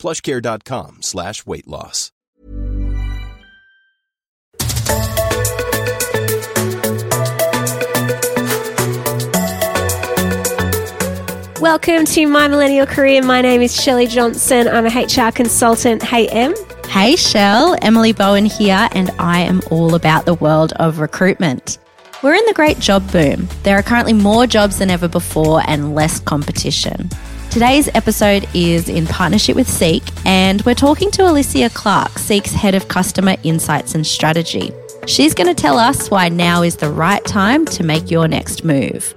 plushcare.com slash weight loss. Welcome to My Millennial Career. My name is Shelley Johnson. I'm a HR consultant. Hey, Em. Hey, Shell, Emily Bowen here, and I am all about the world of recruitment. We're in the great job boom. There are currently more jobs than ever before and less competition. Today's episode is in partnership with Seek, and we're talking to Elyssia Clark, Seek's head of customer insights and strategy. She's going to tell us why now is the right time to make your next move.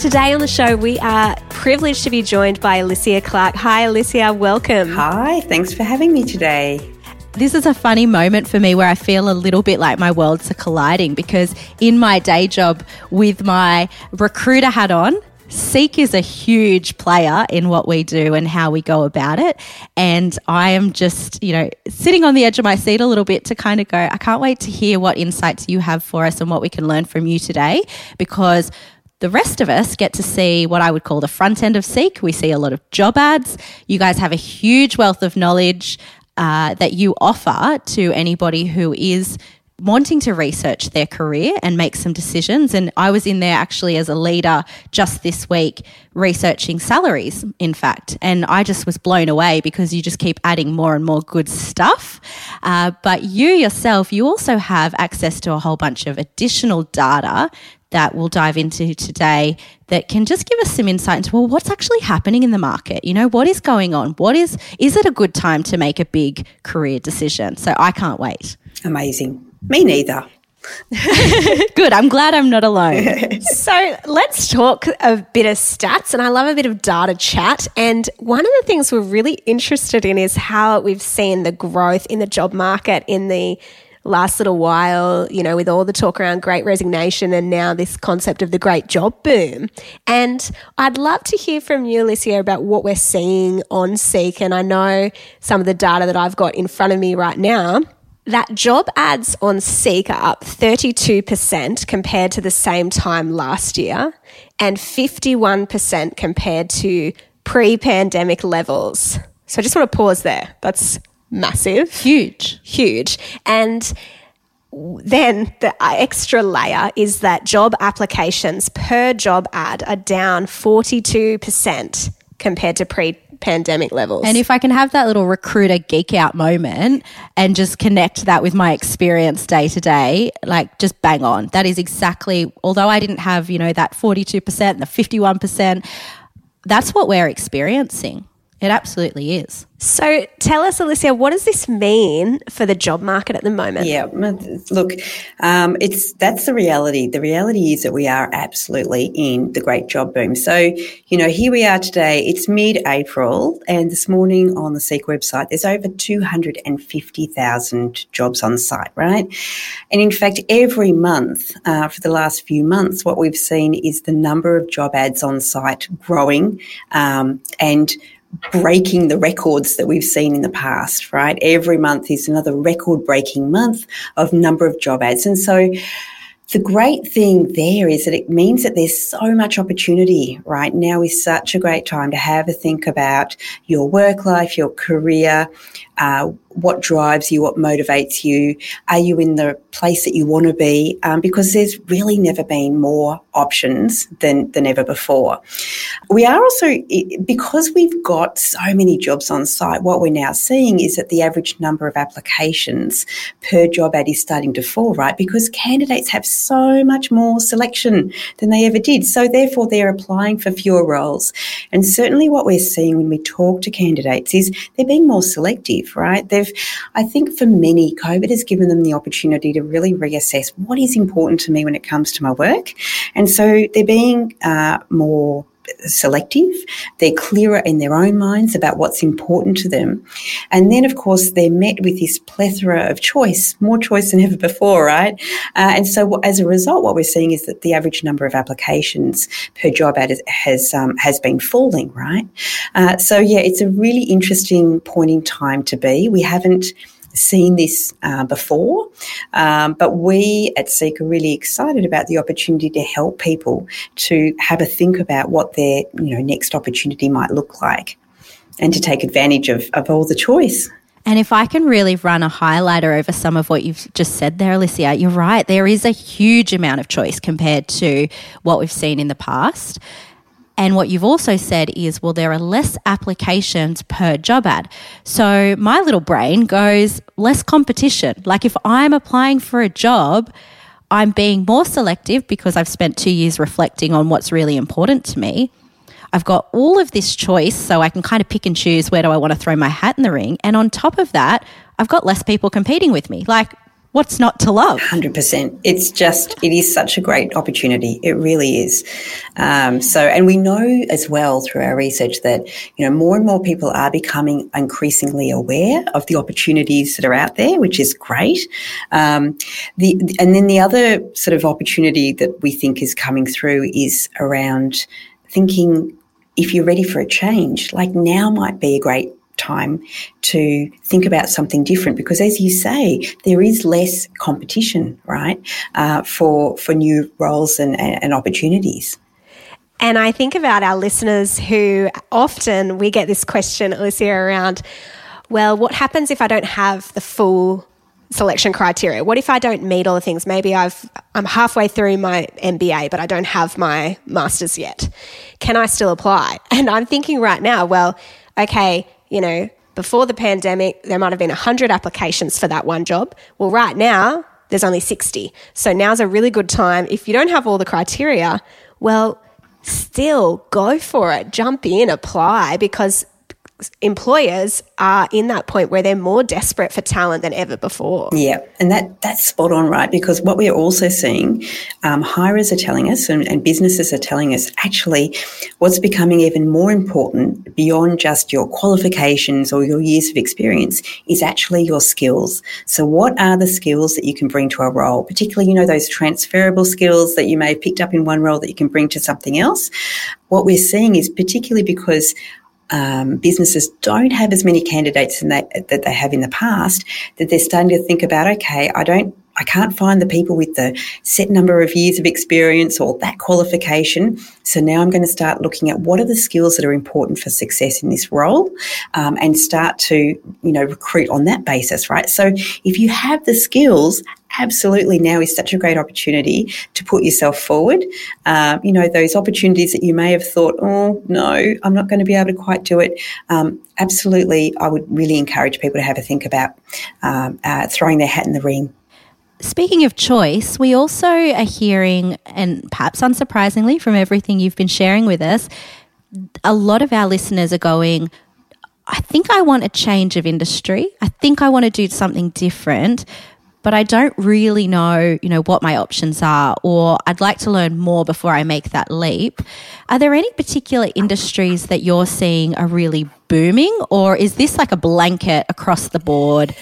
Today on the show, we are privileged to be joined by Elyssia Clark. Hi, Elyssia. Welcome. Hi, thanks for having me today. This is a funny moment for me where I feel a little bit like my worlds are colliding because in my day job with my recruiter hat on, Seek is a huge player in what we do and how we go about it. And I am just, you know, sitting on the edge of my seat a little bit to kind of go, I can't wait to hear what insights you have for us and what we can learn from you today because the rest of us get to see what I would call the front end of Seek. We see a lot of job ads. You guys have a huge wealth of knowledge uh, that you offer to anybody who is wanting to research their career and make some decisions. And I was in there actually as a leader just this week researching salaries, in fact. And I just was blown away because you just keep adding more and more good stuff. Uh, but you yourself, you also have access to a whole bunch of additional data that we'll dive into today that can just give us some insight into well what's actually happening in the market you know what is going on what is is it a good time to make a big career decision so i can't wait amazing me neither Good. I'm glad I'm not alone. so let's talk a bit of stats, and I love a bit of data chat. And one of the things we're really interested in is how we've seen the growth in the job market in the last little while, you know, with all the talk around great resignation and now this concept of the great job boom. And I'd love to hear from you, Elyssia, about what we're seeing on Seek. And I know some of the data that I've got in front of me right now that job ads on Seek are up 32% compared to the same time last year and 51% compared to pre pandemic levels. So I just want to pause there. That's massive. Huge. Huge. And then the extra layer is that job applications per job ad are down 42% compared to pre pandemic levels. And if I can have that little recruiter geek out moment and just connect that with my experience day to day, like just bang on. That is exactly, although I didn't have, you know, that 42%, the 51%, that's what we're experiencing. It absolutely is. So tell us, Elyssia, what does this mean for the job market at the moment? Yeah, look, um, it's that's the reality. The reality is that we are absolutely in the great job boom. So, you know, here we are today. It's mid-April, and this morning on the Seek website, there's over 250,000 jobs on site, right? And in fact, every month uh, for the last few months, what we've seen is the number of job ads on site growing, um, and breaking the records that we've seen in the past, right? Every month is another record breaking month of number of job ads. And so the great thing there is that it means that there's so much opportunity right now is such a great time to have a think about your work life, your career, uh, what drives you, what motivates you. Are you in the place that you want to be? Um, because there's really never been more options than, than ever before. We are also, because we've got so many jobs on site, what we're now seeing is that the average number of applications per job ad is starting to fall, right? Because candidates have so much more selection than they ever did. So therefore they're applying for fewer roles. And certainly what we're seeing when we talk to candidates is they're being more selective, right? They've I think for many, COVID has given them the opportunity to really reassess what is important to me when it comes to my work. And so they're being uh, more selective. They're clearer in their own minds about what's important to them. And then, of course, they're met with this plethora of choice, more choice than ever before, right? Uh, and so, as a result, what we're seeing is that the average number of applications per job ad has um, has been falling, right? Uh, so, yeah, it's a really interesting point in time to be. We haven't seen this uh, before, um, but we at Seek are really excited about the opportunity to help people to have a think about what their you know next opportunity might look like, and to take advantage of, of all the choice. And if I can really run a highlighter over some of what you've just said there, Elyssia, you're right. There is a huge amount of choice compared to what we've seen in the past. And what you've also said is, well, there are less applications per job ad. So my little brain goes, less competition. Like if I'm applying for a job, I'm being more selective because I've spent two years reflecting on what's really important to me. I've got all of this choice, so I can kind of pick and choose where do I want to throw my hat in the ring. And on top of that, I've got less people competing with me. Like, what's not to love? 100%. It's just, it is such a great opportunity. It really is. Um, so, and we know as well through our research that, you know, more and more people are becoming increasingly aware of the opportunities that are out there, which is great. Um, the, and then the other sort of opportunity that we think is coming through is around thinking if you're ready for a change, like now might be a great time to think about something different because as you say there is less competition right uh, for for new roles and, and opportunities and I think about our listeners who often we get this question, Elyssia, around, well, what happens if I don't have the full selection criteria? What if I don't meet all the things? Maybe I've I'm halfway through my MBA, but I don't have my masters yet. Can I still apply? And I'm thinking right now, well, okay, you know, before the pandemic, there might have been 100 applications for that one job. Well, right now, there's only 60. So now's a really good time. If you don't have all the criteria, well, still go for it. Jump in, apply because employers are in that point where they're more desperate for talent than ever before. Yeah, and that that's spot on, right? Because what we're also seeing, um, hirers are telling us, and, and businesses are telling us, actually, what's becoming even more important beyond just your qualifications or your years of experience is actually your skills. So, what are the skills that you can bring to a role? Particularly, you know, those transferable skills that you may have picked up in one role that you can bring to something else. What we're seeing is particularly because um, businesses don't have as many candidates they, that they have in the past, that they're starting to think about, okay, I don't I can't find the people with the set number of years of experience or that qualification. So now I'm going to start looking at what are the skills that are important for success in this role um, and start to, you know, recruit on that basis, right? So if you have the skills, absolutely now is such a great opportunity to put yourself forward. Um, you know, those opportunities that you may have thought, oh, no, I'm not going to be able to quite do it. Um, absolutely, I would really encourage people to have a think about um, uh, throwing their hat in the ring. Speaking of choice, we also are hearing, and perhaps unsurprisingly from everything you've been sharing with us, a lot of our listeners are going, I think I want a change of industry. I think I want to do something different, but I don't really know, you know, what my options are, or I'd like to learn more before I make that leap. Are there any particular industries that you're seeing are really booming, or is this like a blanket across the board?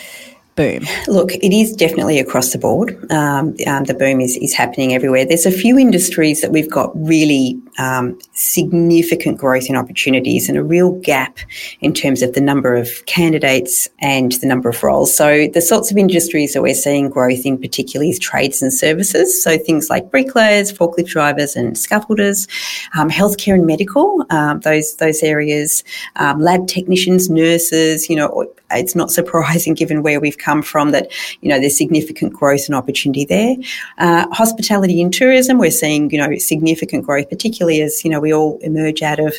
Boom? Look, it is definitely across the board. Um, um, the boom is, is happening everywhere. There's a few industries that we've got really um, significant growth in opportunities and a real gap in terms of the number of candidates and the number of roles. So the sorts of industries that we're seeing growth in particularly is trades and services. So things like bricklayers, forklift drivers and scaffolders, um, healthcare and medical, um, those, those areas, um, lab technicians, nurses, you know, it's not surprising given where we've come from that, you know, there's significant growth and opportunity there. Uh, hospitality and tourism, we're seeing, you know, significant growth, particularly as, you know, we all emerge out of,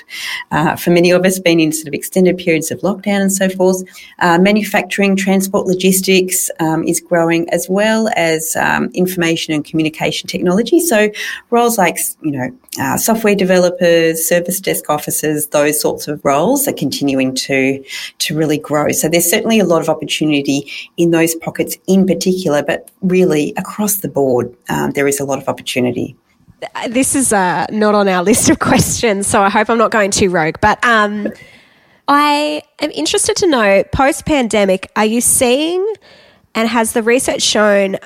uh, for many of us, being in sort of extended periods of lockdown and so forth. Uh, manufacturing, transport, logistics um, is growing as well as um, information and communication technology. So roles like, you know, uh, software developers, service desk officers, those sorts of roles are continuing to to really grow. So there's certainly a lot of opportunity in those pockets in particular, but really across the board, um, there is a lot of opportunity. This is uh, not on our list of questions, so I hope I'm not going too rogue. But um, I am interested to know post pandemic, are you seeing and has the research shown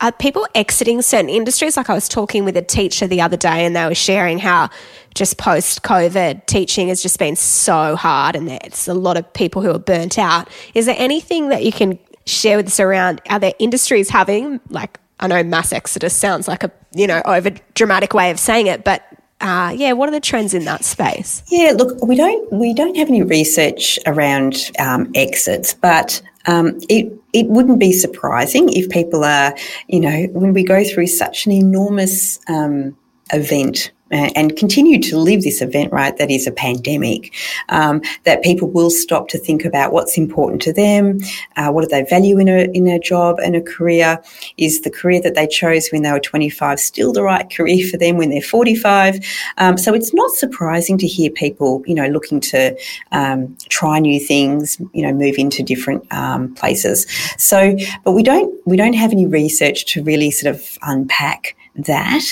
are people exiting certain industries? Like I was talking with a teacher the other day and they were sharing how just post COVID teaching has just been so hard and there's a lot of people who are burnt out. Is there anything that you can share with us around are there industries having like I know mass exodus sounds like a you know over dramatic way of saying it, but uh, yeah, what are the trends in that space? Yeah, look, we don't we don't have any research around um, exits, but um, it it wouldn't be surprising if people are, you know, when we go through such an enormous um, event and continue to live this event, right, that is a pandemic, um, that people will stop to think about what's important to them, uh, what do they value in a, in a job and a career, is the career that they chose when they were 25 still the right career for them when they're 45? Um, so it's not surprising to hear people, you know, looking to um, try new things, you know, move into different um, places. So, but we don't, we don't have any research to really sort of unpack that.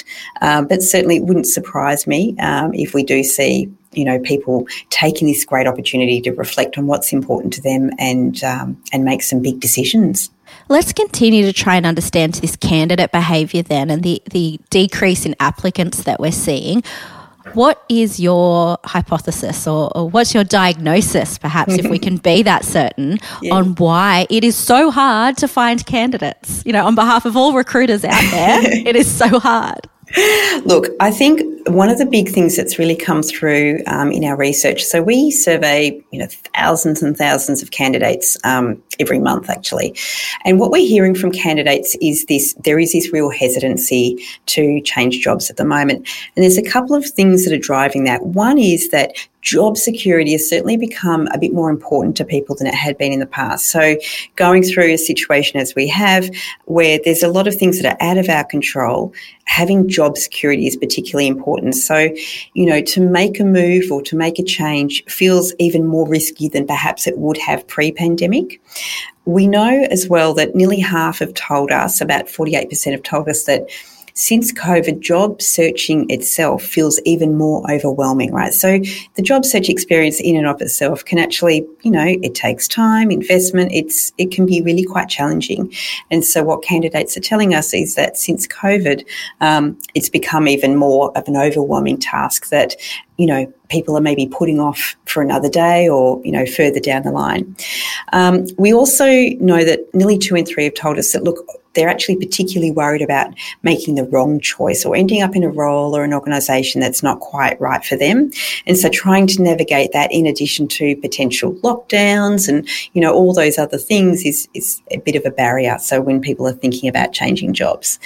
Um, but certainly it wouldn't surprise me um, if we do see you know people taking this great opportunity to reflect on what's important to them and um, and make some big decisions. Let's continue to try and understand this candidate behaviour then and the, the decrease in applicants that we're seeing. What is your hypothesis or, or what's your diagnosis, perhaps, if we can be that certain, yeah. on why it is so hard to find candidates? You know, on behalf of all recruiters out there, it is so hard. Look, I think one of the big things that's really come through um, in our research. So we survey, you know, thousands and thousands of candidates um, every month, actually, and what we're hearing from candidates is this: there is this real hesitancy to change jobs at the moment, and there's a couple of things that are driving that. One is that job security has certainly become a bit more important to people than it had been in the past. So, going through a situation as we have, where there's a lot of things that are out of our control, having job security is particularly important. So, you know, to make a move or to make a change feels even more risky than perhaps it would have pre pandemic. We know as well that nearly half have told us, about 48% have told us that since COVID, job searching itself feels even more overwhelming, right? So the job search experience in and of itself can actually, you know, it takes time, investment. It's, it can be really quite challenging. And so what candidates are telling us is that since COVID, um, it's become even more of an overwhelming task that, you know, people are maybe putting off for another day or, you know, further down the line. Um, we also know that nearly two in three have told us that, look, they're actually particularly worried about making the wrong choice or ending up in a role or an organisation that's not quite right for them. And so trying to navigate that in addition to potential lockdowns and, you know, all those other things is, is a bit of a barrier. So when people are thinking about changing jobs.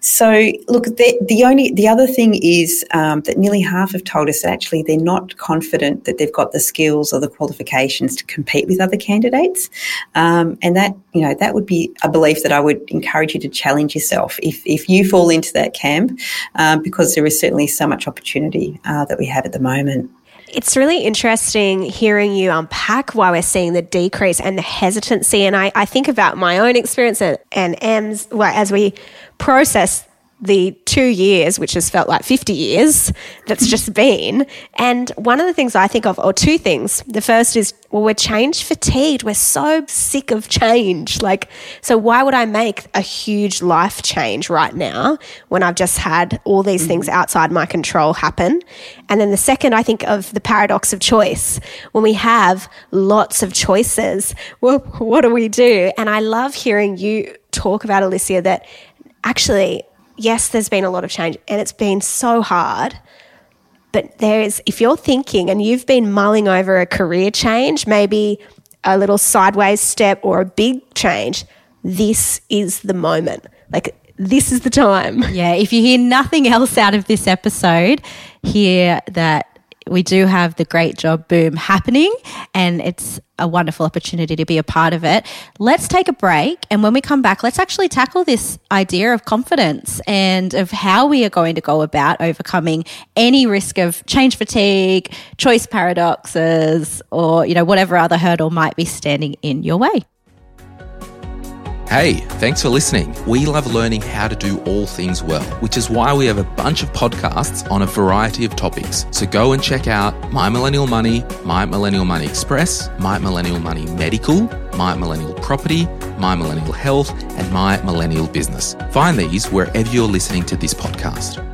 So look, the, the only, the other thing is um, that nearly half have told us that actually they're not confident that they've got the skills or the qualifications to compete with other candidates. Um, and that, you know, that would be a belief that I would encourage you to challenge yourself if, if you fall into that camp, um, because there is certainly so much opportunity uh, that we have at the moment. It's really interesting hearing you unpack why we're seeing the decrease and the hesitancy. And I, I think about my own experience and, and Em's, well, as we process the two years, which has felt like 50 years that's just been. And one of the things I think of, or two things, the first is, well, we're change fatigued. We're so sick of change. Like, so why would I make a huge life change right now when I've just had all these mm-hmm. things outside my control happen? And then the second, I think of the paradox of choice. When we have lots of choices, well, what do we do? And I love hearing you talk about, Elyssia, that actually yes, there's been a lot of change and it's been so hard. But there is, if you're thinking and you've been mulling over a career change, maybe a little sideways step or a big change, this is the moment. Like, this is the time. Yeah. If you hear nothing else out of this episode, hear that we do have the great job boom happening and it's a wonderful opportunity to be a part of it. Let's take a break. And when we come back, let's actually tackle this idea of confidence and of how we are going to go about overcoming any risk of change fatigue, choice paradoxes, or, you know, whatever other hurdle might be standing in your way. Hey, thanks for listening. We love learning how to do all things well, which is why we have a bunch of podcasts on a variety of topics. So go and check out My Millennial Money, My Millennial Money Express, My Millennial Money Medical, My Millennial Property, My Millennial Health, and My Millennial Business. Find these wherever you're listening to this podcast.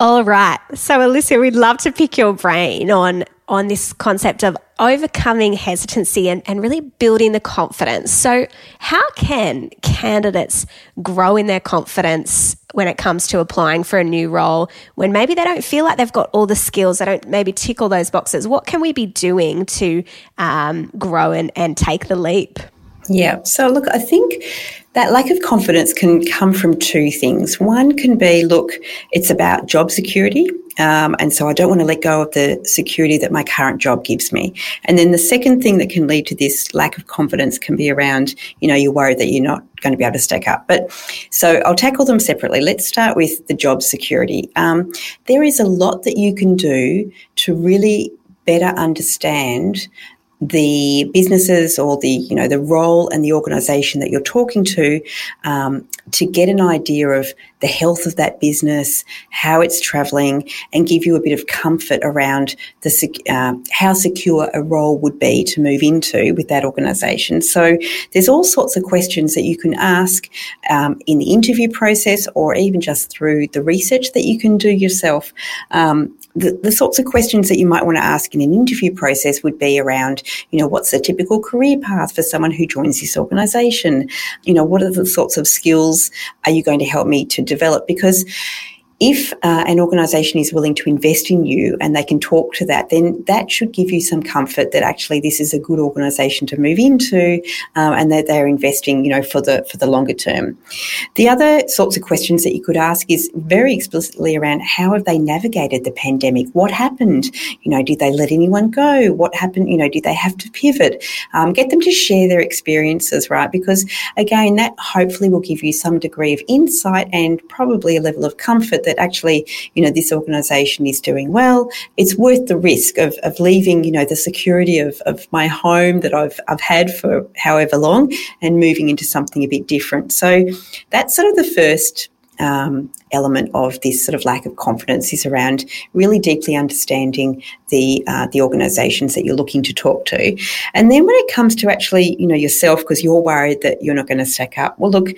All right. So, Elyssia, we'd love to pick your brain on on this concept of overcoming hesitancy and, and really building the confidence. So, how can candidates grow in their confidence when it comes to applying for a new role when maybe they don't feel like they've got all the skills, they don't maybe tick all those boxes? What can we be doing to um, grow and, and take the leap? Yeah. So, look, I think that lack of confidence can come from two things. One can be, look, it's about job security. Um, and so I don't want to let go of the security that my current job gives me. And then the second thing that can lead to this lack of confidence can be around, you know, you're worried that you're not going to be able to stack up. But so I'll tackle them separately. Let's start with the job security. Um, there is a lot that you can do to really better understand the businesses or the you know the role and the organisation that you're talking to um, to get an idea of the health of that business, how it's travelling, and give you a bit of comfort around the uh, how secure a role would be to move into with that organisation. So there's all sorts of questions that you can ask um, in the interview process, or even just through the research that you can do yourself. Um, the, the sorts of questions that you might want to ask in an interview process would be around, you know, what's the typical career path for someone who joins this organisation? You know, what are the sorts of skills are you going to help me to develop? Because if uh, an organisation is willing to invest in you and they can talk to that, then that should give you some comfort that actually this is a good organisation to move into, um, and that they're investing, you know, for the for the longer term. The other sorts of questions that you could ask is very explicitly around how have they navigated the pandemic? What happened? You know, did they let anyone go? What happened? You know, did they have to pivot? Um, get them to share their experiences, right? Because again, that hopefully will give you some degree of insight and probably a level of comfort that actually, you know, this organisation is doing well. It's worth the risk of, of leaving, you know, the security of, of my home that I've, I've had for however long and moving into something a bit different. So that's sort of the first um, element of this sort of lack of confidence is around really deeply understanding the uh, the organisations that you're looking to talk to, and then when it comes to actually you know yourself because you're worried that you're not going to stack up. Well, look,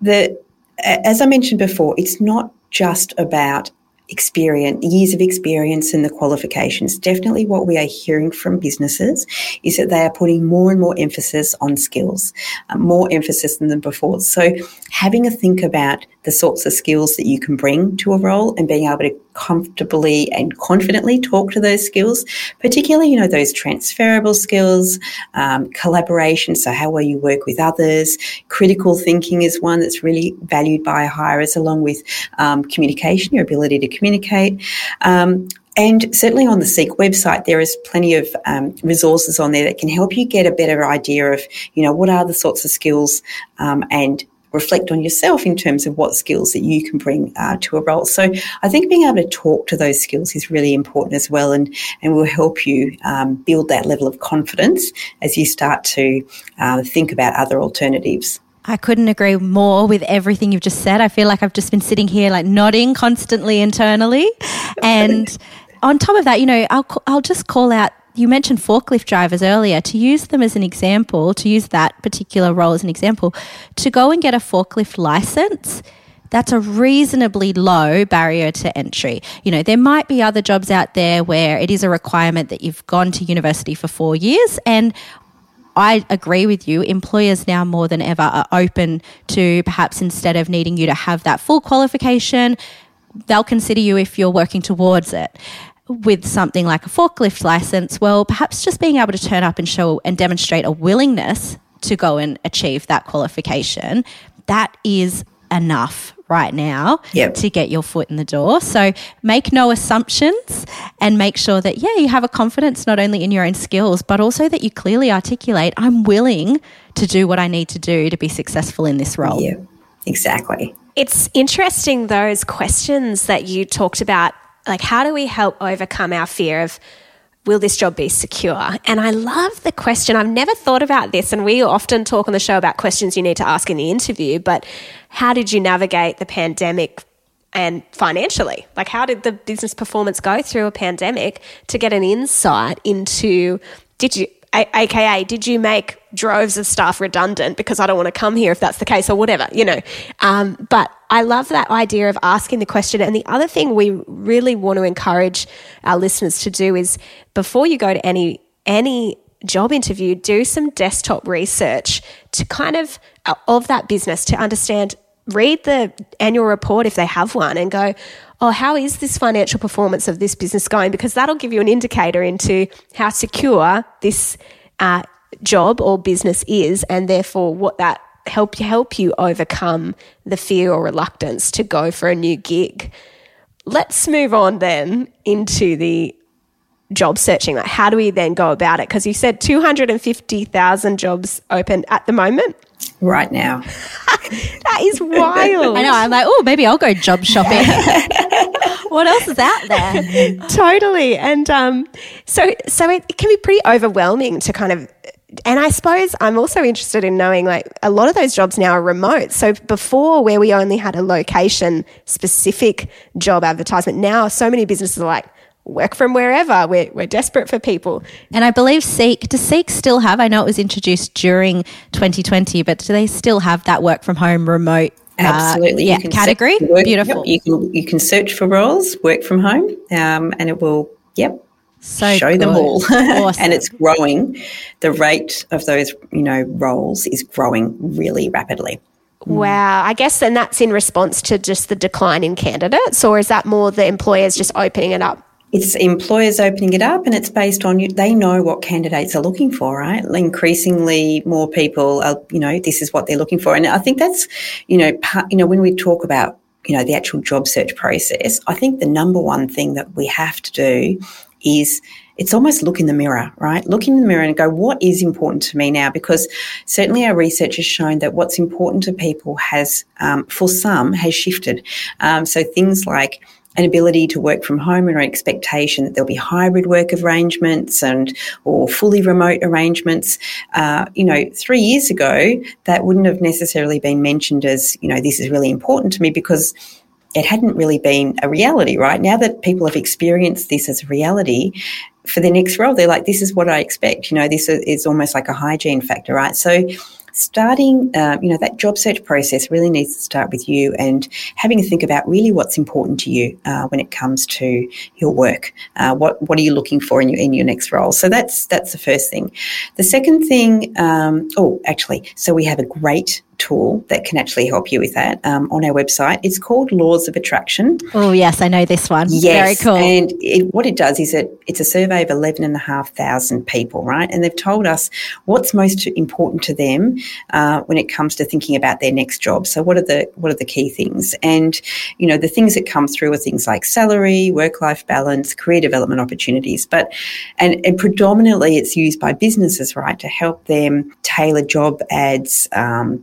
the as I mentioned before, it's not just about experience, years of experience and the qualifications. Definitely what we are hearing from businesses is that they are putting more and more emphasis on skills, uh, more emphasis than before. So having a think about the sorts of skills that you can bring to a role and being able to comfortably and confidently talk to those skills, particularly, you know, those transferable skills, um, collaboration, so how well you work with others, critical thinking is one that's really valued by hirers, along with um, communication, your ability to communicate. Um, and certainly on the Seek website, there is plenty of um, resources on there that can help you get a better idea of, you know, what are the sorts of skills um, and reflect on yourself in terms of what skills that you can bring uh, to a role. So I think being able to talk to those skills is really important as well, and and will help you um, build that level of confidence as you start to uh, think about other alternatives. I couldn't agree more with everything you've just said. I feel like I've just been sitting here like nodding constantly internally. And on top of that, you know, I'll, I'll just call out you mentioned forklift drivers earlier to use them as an example, to use that particular role as an example, to go and get a forklift license. That's a reasonably low barrier to entry. You know, there might be other jobs out there where it is a requirement that you've gone to university for four years. And I agree with you. Employers now more than ever are open to perhaps instead of needing you to have that full qualification, they'll consider you if you're working towards it with something like a forklift license, well, perhaps just being able to turn up and show and demonstrate a willingness to go and achieve that qualification, that is enough right now yep. to get your foot in the door. So make no assumptions and make sure that, yeah, you have a confidence not only in your own skills, but also that you clearly articulate, I'm willing to do what I need to do to be successful in this role. Yeah, exactly. It's interesting, those questions that you talked about like how do we help overcome our fear of will this job be secure? And I love the question. I've never thought about this, and we often talk on the show about questions you need to ask in the interview, but how did you navigate the pandemic and financially? Like, how did the business performance go through a pandemic to get an insight into did you AKA, did you make droves of staff redundant because I don't want to come here if that's the case or whatever, you know? Um, but I love that idea of asking the question. And the other thing we really want to encourage our listeners to do is before you go to any, any job interview, do some desktop research to kind of, uh, of that business to understand read the annual report if they have one and go, oh, how is this financial performance of this business going? Because that'll give you an indicator into how secure this uh, job or business is, and therefore what that help help you overcome the fear or reluctance to go for a new gig. Let's move on then into the job searching. Like, how do we then go about it? Because you said 250,000 jobs open at the moment. Right now. that is wild. I know. I'm like, oh, maybe I'll go job shopping. what else is out there? totally. And um, so, so it, it can be pretty overwhelming to kind of and I suppose I'm also interested in knowing like a lot of those jobs now are remote. So before where we only had a location specific job advertisement, now so many businesses are like, work from wherever. We're, we're desperate for people. And I believe Seek, does Seek still have, I know it was introduced during 2020, but do they still have that work from home remote Absolutely. Uh, yeah, category. Work, Beautiful. Yep, you can you can search for roles, work from home, um, and it will. Yep. So show good. them all, awesome. and it's growing. The rate of those you know roles is growing really rapidly. Wow. I guess then that's in response to just the decline in candidates, or is that more the employers just opening it up it's employers opening it up and it's based on they know what candidates are looking for right increasingly more people are you know this is what they're looking for and i think that's you know part, you know when we talk about you know the actual job search process i think the number one thing that we have to do is it's almost look in the mirror, right? Look in the mirror and go, what is important to me now? Because certainly our research has shown that what's important to people has, um, for some, has shifted. Um, so things like an ability to work from home and an expectation that there'll be hybrid work arrangements and or fully remote arrangements. Uh, you know, three years ago, that wouldn't have necessarily been mentioned as, you know, this is really important to me because it hadn't really been a reality, right? Now that people have experienced this as a reality, for the next role, they're like, this is what I expect. You know, this is almost like a hygiene factor, right? So starting, uh, you know, that job search process really needs to start with you and having a think about really what's important to you uh, when it comes to your work. Uh, what what are you looking for in your in your next role? So that's that's the first thing. The second thing, um, oh, actually, so we have a great tool that can actually help you with that um, on our website. It's called Laws of Attraction. Oh, yes, I know this one. Yes, Very cool. And it, what it does is it, it's a survey of 11,500 people, right? And they've told us what's most important to them uh, when it comes to thinking about their next job. So what are the what are the key things? And you know the things that come through are things like salary, work life balance, career development opportunities. But and, and predominantly it's used by businesses, right, to help them tailor job ads. Um,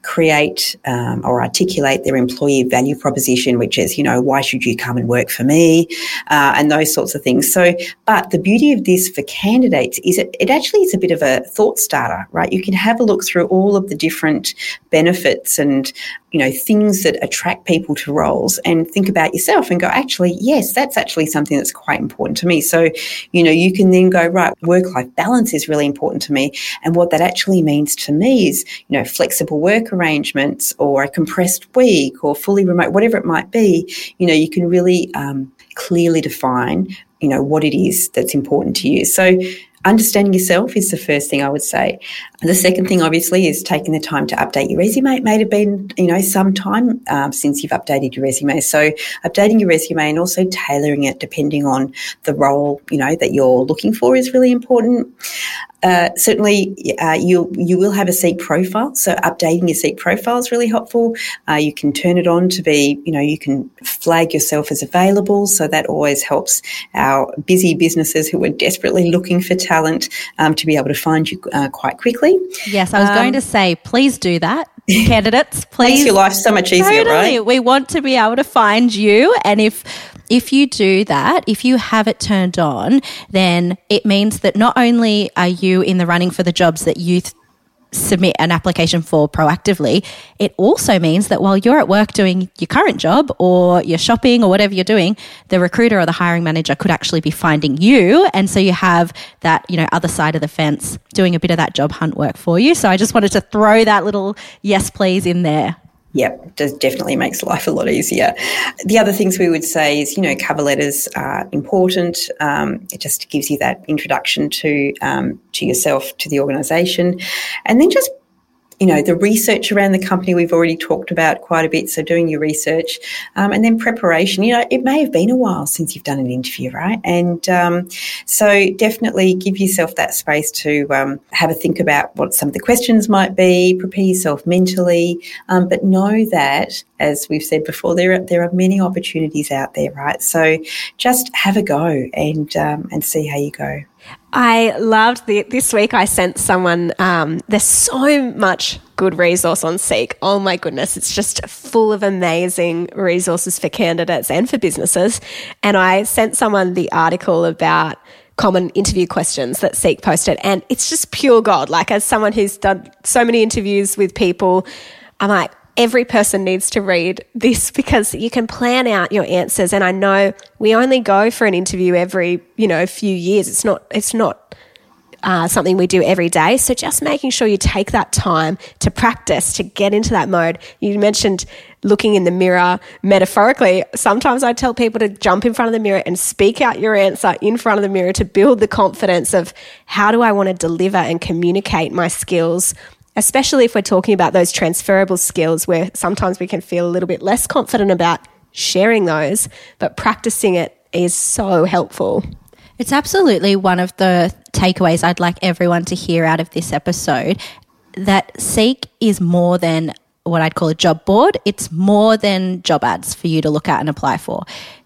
create um, or articulate their employee value proposition, which is, you know, why should you come and work for me, uh, and those sorts of things. So, but the beauty of this for candidates is it, it actually is a bit of a thought starter, right? You can have a look through all of the different benefits and you know things that attract people to roles and think about yourself and go actually yes that's actually something that's quite important to me so you know you can then go right work life balance is really important to me and what that actually means to me is you know flexible work arrangements or a compressed week or fully remote whatever it might be you know you can really um, clearly define you know what it is that's important to you so understanding yourself is the first thing I would say. The second thing, obviously, is taking the time to update your resume. It may have been, you know, some time um, since you've updated your resume. So updating your resume and also tailoring it depending on the role, you know, that you're looking for is really important. Uh, certainly, uh, you you will have a Seek profile, so updating your Seek profile is really helpful. Uh, you can turn it on to be, you know, you can flag yourself as available, so that always helps our busy businesses who are desperately looking for talent um, to be able to find you uh, quite quickly. Yes, I was um, going to say, please do that. Candidates, please. Makes your life so much easier, totally. right? We want to be able to find you. And if if you do that, if you have it turned on, then it means that not only are you in the running for the jobs that you th- submit an application for proactively, it also means that while you're at work doing your current job or you're shopping or whatever you're doing, the recruiter or the hiring manager could actually be finding you. And so you have that, you know, other side of the fence doing a bit of that job hunt work for you. So I just wanted to throw that little yes, please in there. Yep, does definitely makes life a lot easier. The other things we would say is, you know, cover letters are important. Um, it just gives you that introduction to um, to yourself, to the organisation, and then just you know, the research around the company we've already talked about quite a bit. So doing your research um, and then preparation. You know, it may have been a while since you've done an interview, right? And um, so definitely give yourself that space to um, have a think about what some of the questions might be. Prepare yourself mentally, um, but know that, as we've said before, there are, there are many opportunities out there, right? So just have a go and um, and see how you go. I loved the, this week. I sent someone. Um, there's so much good resource on Seek. Oh my goodness, it's just full of amazing resources for candidates and for businesses. And I sent someone the article about common interview questions that Seek posted, and it's just pure gold. Like as someone who's done so many interviews with people, I'm like, every person needs to read this because you can plan out your answers. And I know we only go for an interview every, you know, few years. It's not, it's not uh, something we do every day. So just making sure you take that time to practice, to get into that mode. You mentioned looking in the mirror metaphorically. Sometimes I tell people to jump in front of the mirror and speak out your answer in front of the mirror to build the confidence of how do I want to deliver and communicate my skills especially if we're talking about those transferable skills where sometimes we can feel a little bit less confident about sharing those, but practicing it is so helpful. It's absolutely one of the takeaways I'd like everyone to hear out of this episode that Seek is more than what I'd call a job board. It's more than job ads for you to look at and apply for.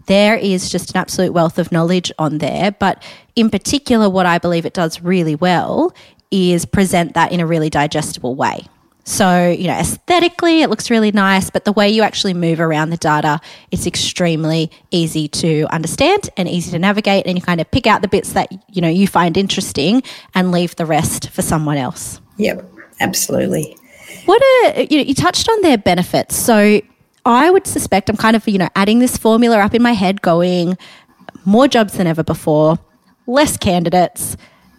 There is just an absolute wealth of knowledge on there. But in particular, what I believe it does really well is present that in a really digestible way. So, you know, aesthetically, it looks really nice, but the way you actually move around the data, it's extremely easy to understand and easy to navigate. And you kind of pick out the bits that, you know, you find interesting and leave the rest for someone else. Yep, absolutely. What are, you know, you touched on their benefits. So I would suspect I'm kind of, you know, adding this formula up in my head going more jobs than ever before, less candidates,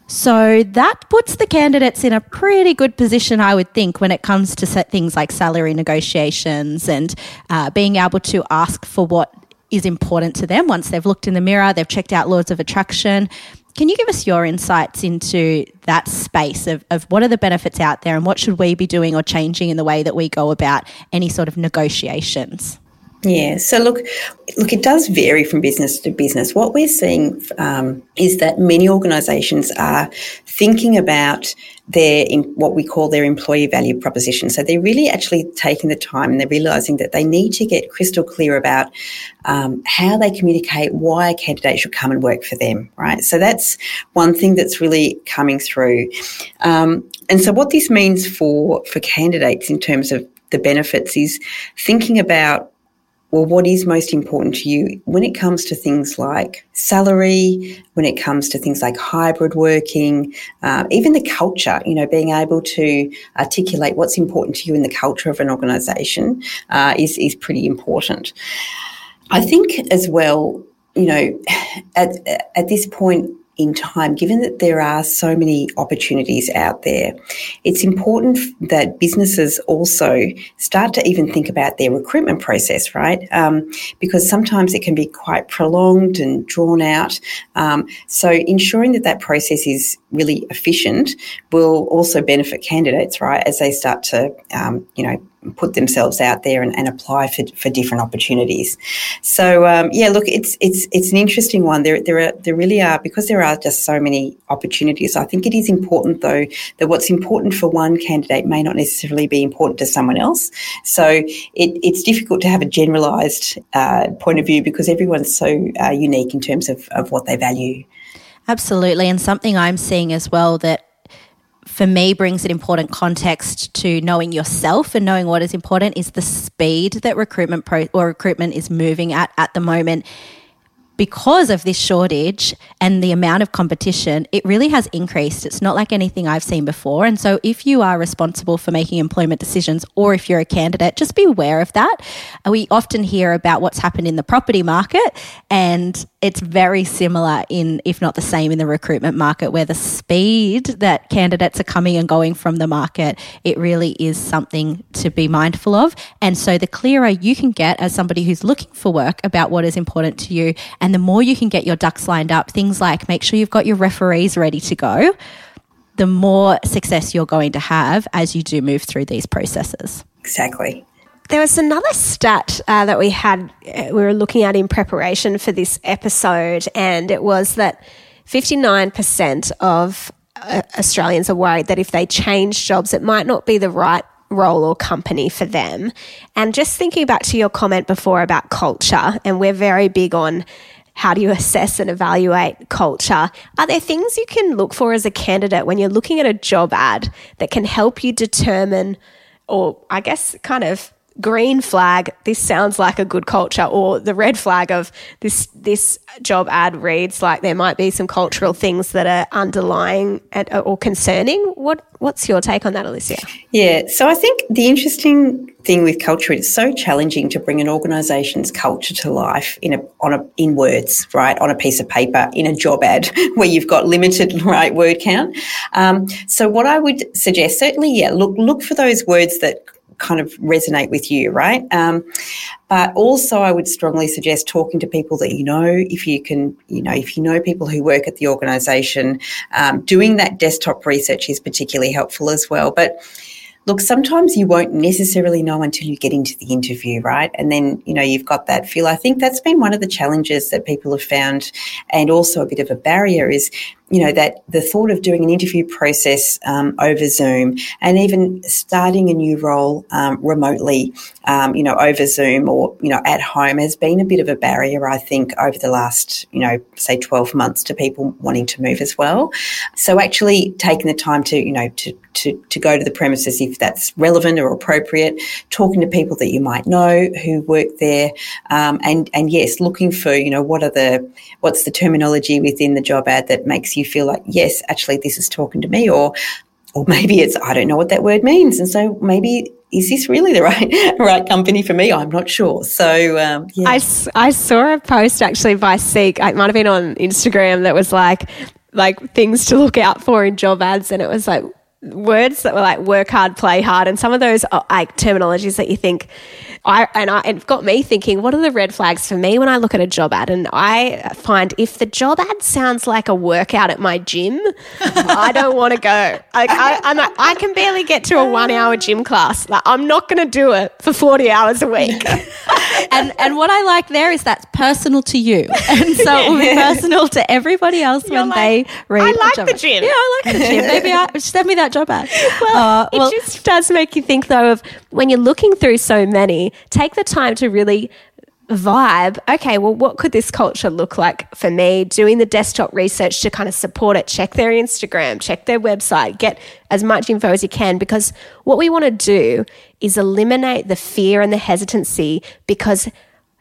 so that puts the candidates in a pretty good position, I would think, when it comes to things like salary negotiations and uh, being able to ask for what is important to them once they've looked in the mirror, they've checked out laws of attraction. Can you give us your insights into that space of, of what are the benefits out there and what should we be doing or changing in the way that we go about any sort of negotiations? Yeah. So look, look, it does vary from business to business. What we're seeing um, is that many organisations are thinking about their what we call their employee value proposition. So they're really actually taking the time and they're realising that they need to get crystal clear about um, how they communicate why a candidate should come and work for them. Right. So that's one thing that's really coming through. Um, and so what this means for for candidates in terms of the benefits is thinking about well, what is most important to you when it comes to things like salary, when it comes to things like hybrid working, uh, even the culture, you know, being able to articulate what's important to you in the culture of an organisation uh, is, is pretty important. I think as well, you know, at, at this point, in time, given that there are so many opportunities out there, it's important that businesses also start to even think about their recruitment process, right? Um, because sometimes it can be quite prolonged and drawn out. Um, so ensuring that that process is really efficient will also benefit candidates, right, as they start to, um, you know, put themselves out there and, and apply for, for different opportunities. So um, yeah, look, it's it's it's an interesting one. There there are there really are because there are just so many opportunities. I think it is important though that what's important for one candidate may not necessarily be important to someone else. So it, it's difficult to have a generalised uh, point of view because everyone's so uh, unique in terms of, of what they value. Absolutely, and something I'm seeing as well that for me brings an important context to knowing yourself and knowing what is important is the speed that recruitment pro- or recruitment is moving at at the moment because of this shortage and the amount of competition, it really has increased. It's not like anything I've seen before. And so, if you are responsible for making employment decisions or if you're a candidate, just be aware of that. Uh, we often hear about what's happened in the property market, and it's very similar in, if not the same, in the recruitment market, where the speed that candidates are coming and going from the market, it really is something to be mindful of. And so, the clearer you can get as somebody who's looking for work about what is important to you the more you can get your ducks lined up, things like make sure you've got your referees ready to go, the more success you're going to have as you do move through these processes. Exactly. There was another stat uh, that we had, uh, we were looking at in preparation for this episode, and it was that 59% of uh, Australians are worried that if they change jobs, it might not be the right role or company for them. And just thinking back to your comment before about culture, and we're very big on how do you assess and evaluate culture? Are there things you can look for as a candidate when you're looking at a job ad that can help you determine, or I guess kind of green flag this sounds like a good culture or the red flag of this this job ad reads like there might be some cultural things that are underlying at, or concerning. What what's your take on that Elyssia? Yeah so i think the interesting thing with culture it's so challenging to bring an organization's culture to life in a on a in words right on a piece of paper in a job ad where you've got limited right word count. Um, so what i would suggest certainly yeah look look for those words that kind of resonate with you, right? Um, but also, I would strongly suggest talking to people that you know. If you can, you know, if you know people who work at the organisation, um, doing that desktop research is particularly helpful as well. But look, sometimes you won't necessarily know until you get into the interview, right? And then, you know, you've got that feel. I think that's been one of the challenges that people have found and also a bit of a barrier is you know, that the thought of doing an interview process um, over Zoom and even starting a new role um, remotely, um, you know, over Zoom or, you know, at home has been a bit of a barrier, I think, over the last, you know, say 12 months to people wanting to move as well. So actually taking the time to, you know, to, to, to go to the premises if that's relevant or appropriate, talking to people that you might know who work there, um, and, and yes, looking for, you know, what are the, what's the terminology within the job ad that makes you feel like, yes, actually, this is talking to me, or or maybe it's I don't know what that word means, and so maybe is this really the right right company for me? I'm not sure. So um, yeah. I, I saw a post actually by Seek. It might have been on Instagram that was like like things to look out for in job ads, and it was like words that were like work hard, play hard, and some of those are like terminologies that you think. I and I it got me thinking. What are the red flags for me when I look at a job ad? And I find if the job ad sounds like a workout at my gym, I don't want to go. Like I, I'm like, I can barely get to a one hour gym class. Like I'm not going to do it for forty hours a week. and and what I like there is that's personal to you, and so it will be personal to everybody else You're when like, they read. I the like job the ad. gym. Yeah, I like the gym. Maybe I, send me that job ad. Well, Uh, well, it just does make you think though of when you're looking through so many, take the time to really vibe. Okay, well, what could this culture look like for me? Doing the desktop research to kind of support it, check their Instagram, check their website, get as much info as you can because what we want to do is eliminate the fear and the hesitancy because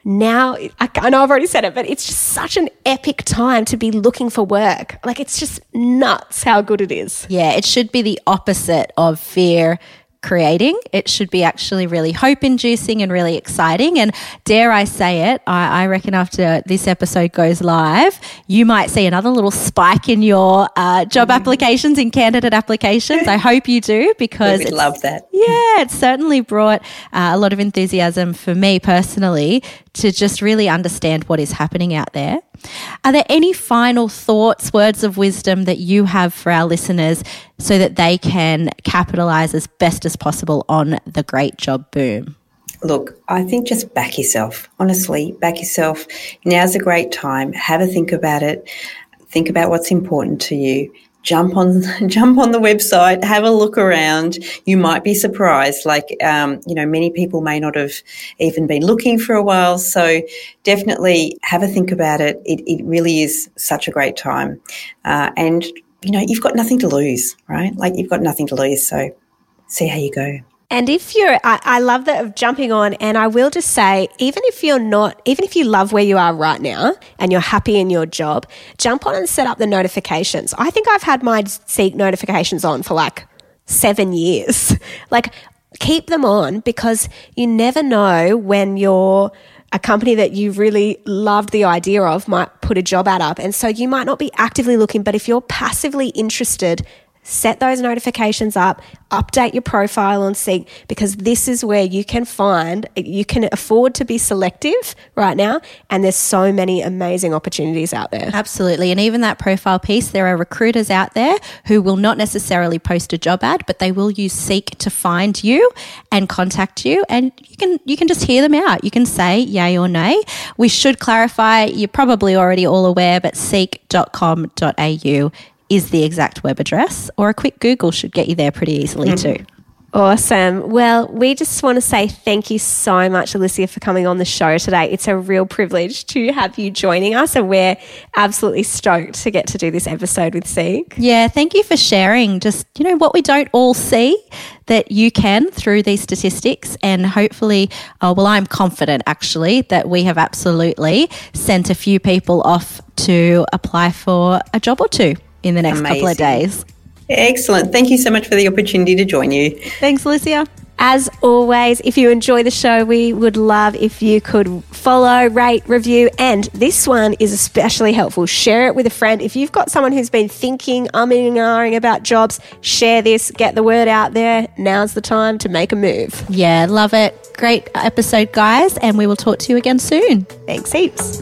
now I, know I've already said it, but it's just such an epic time to be looking for work. Like it's just nuts how good it is. Yeah, it should be the opposite of fear creating. It should be actually really hope inducing and really exciting. And dare I say it, I, I, reckon after this episode goes live, you might see another little spike in your uh, job applications, in candidate applications. I hope you do because we love that. Yeah, it's certainly brought uh, a lot of enthusiasm for me personally to just really understand what is happening out there. Are there any final thoughts, words of wisdom that you have for our listeners so that they can capitalize as best as possible on the great job boom? Look, I think just back yourself. Honestly, back yourself. Now's a great time. Have a think about it. Think about what's important to you jump on jump on the website have a look around. You might be surprised like um, you know many people may not have even been looking for a while. So definitely have a think about it. It, it really is such a great time. Uh, and you know you've got nothing to lose right? Like you've got nothing to lose. So see how you go and if you're, I, I, love that of jumping on. And I will just say, even if you're not, even if you love where you are right now and you're happy in your job, jump on and set up the notifications. I think I've had my Seek notifications on for like seven years. like, keep them on because you never know when you're a company that you really loved the idea of might put a job ad up. And so you might not be actively looking, but if you're passively interested, set those notifications up, update your profile on Seek because this is where you can find, you can afford to be selective right now. And there's so many amazing opportunities out there. Absolutely. And even that profile piece, there are recruiters out there who will not necessarily post a job ad, but they will use Seek to find you and contact you. And you can, you can just hear them out. You can say yay or nay. We should clarify, you're probably already all aware, but seek.com.au is the exact web address, or a quick Google should get you there pretty easily mm-hmm. too. Awesome. Well, we just want to say thank you so much, Elyssia, for coming on the show today. It's a real privilege to have you joining us, and we're absolutely stoked to get to do this episode with Seek. Yeah, thank you for sharing just, you know, what we don't all see that you can through these statistics. And hopefully, uh, well, I'm confident actually that we have absolutely sent a few people off to apply for a job or two in the next Amazing. couple of days. Excellent. Thank you so much for the opportunity to join you. Thanks, Lucia. As always, if you enjoy the show, we would love if you could follow, rate, review, and this one is especially helpful. Share it with a friend. If you've got someone who's been thinking, umming and ahhing about jobs, share this, get the word out there. Now's the time to make a move. Yeah, love it. Great episode, guys, and we will talk to you again soon. Thanks heaps.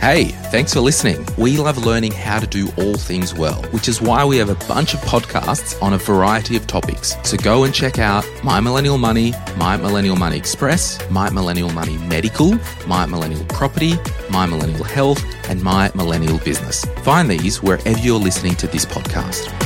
Hey, thanks for listening. We love learning how to do all things well, which is why we have a bunch of podcasts on a variety of topics. So go and check out My Millennial Money, My Millennial Money Express, My Millennial Money Medical, My Millennial Property, My Millennial Health, and My Millennial Business. Find these wherever you're listening to this podcast.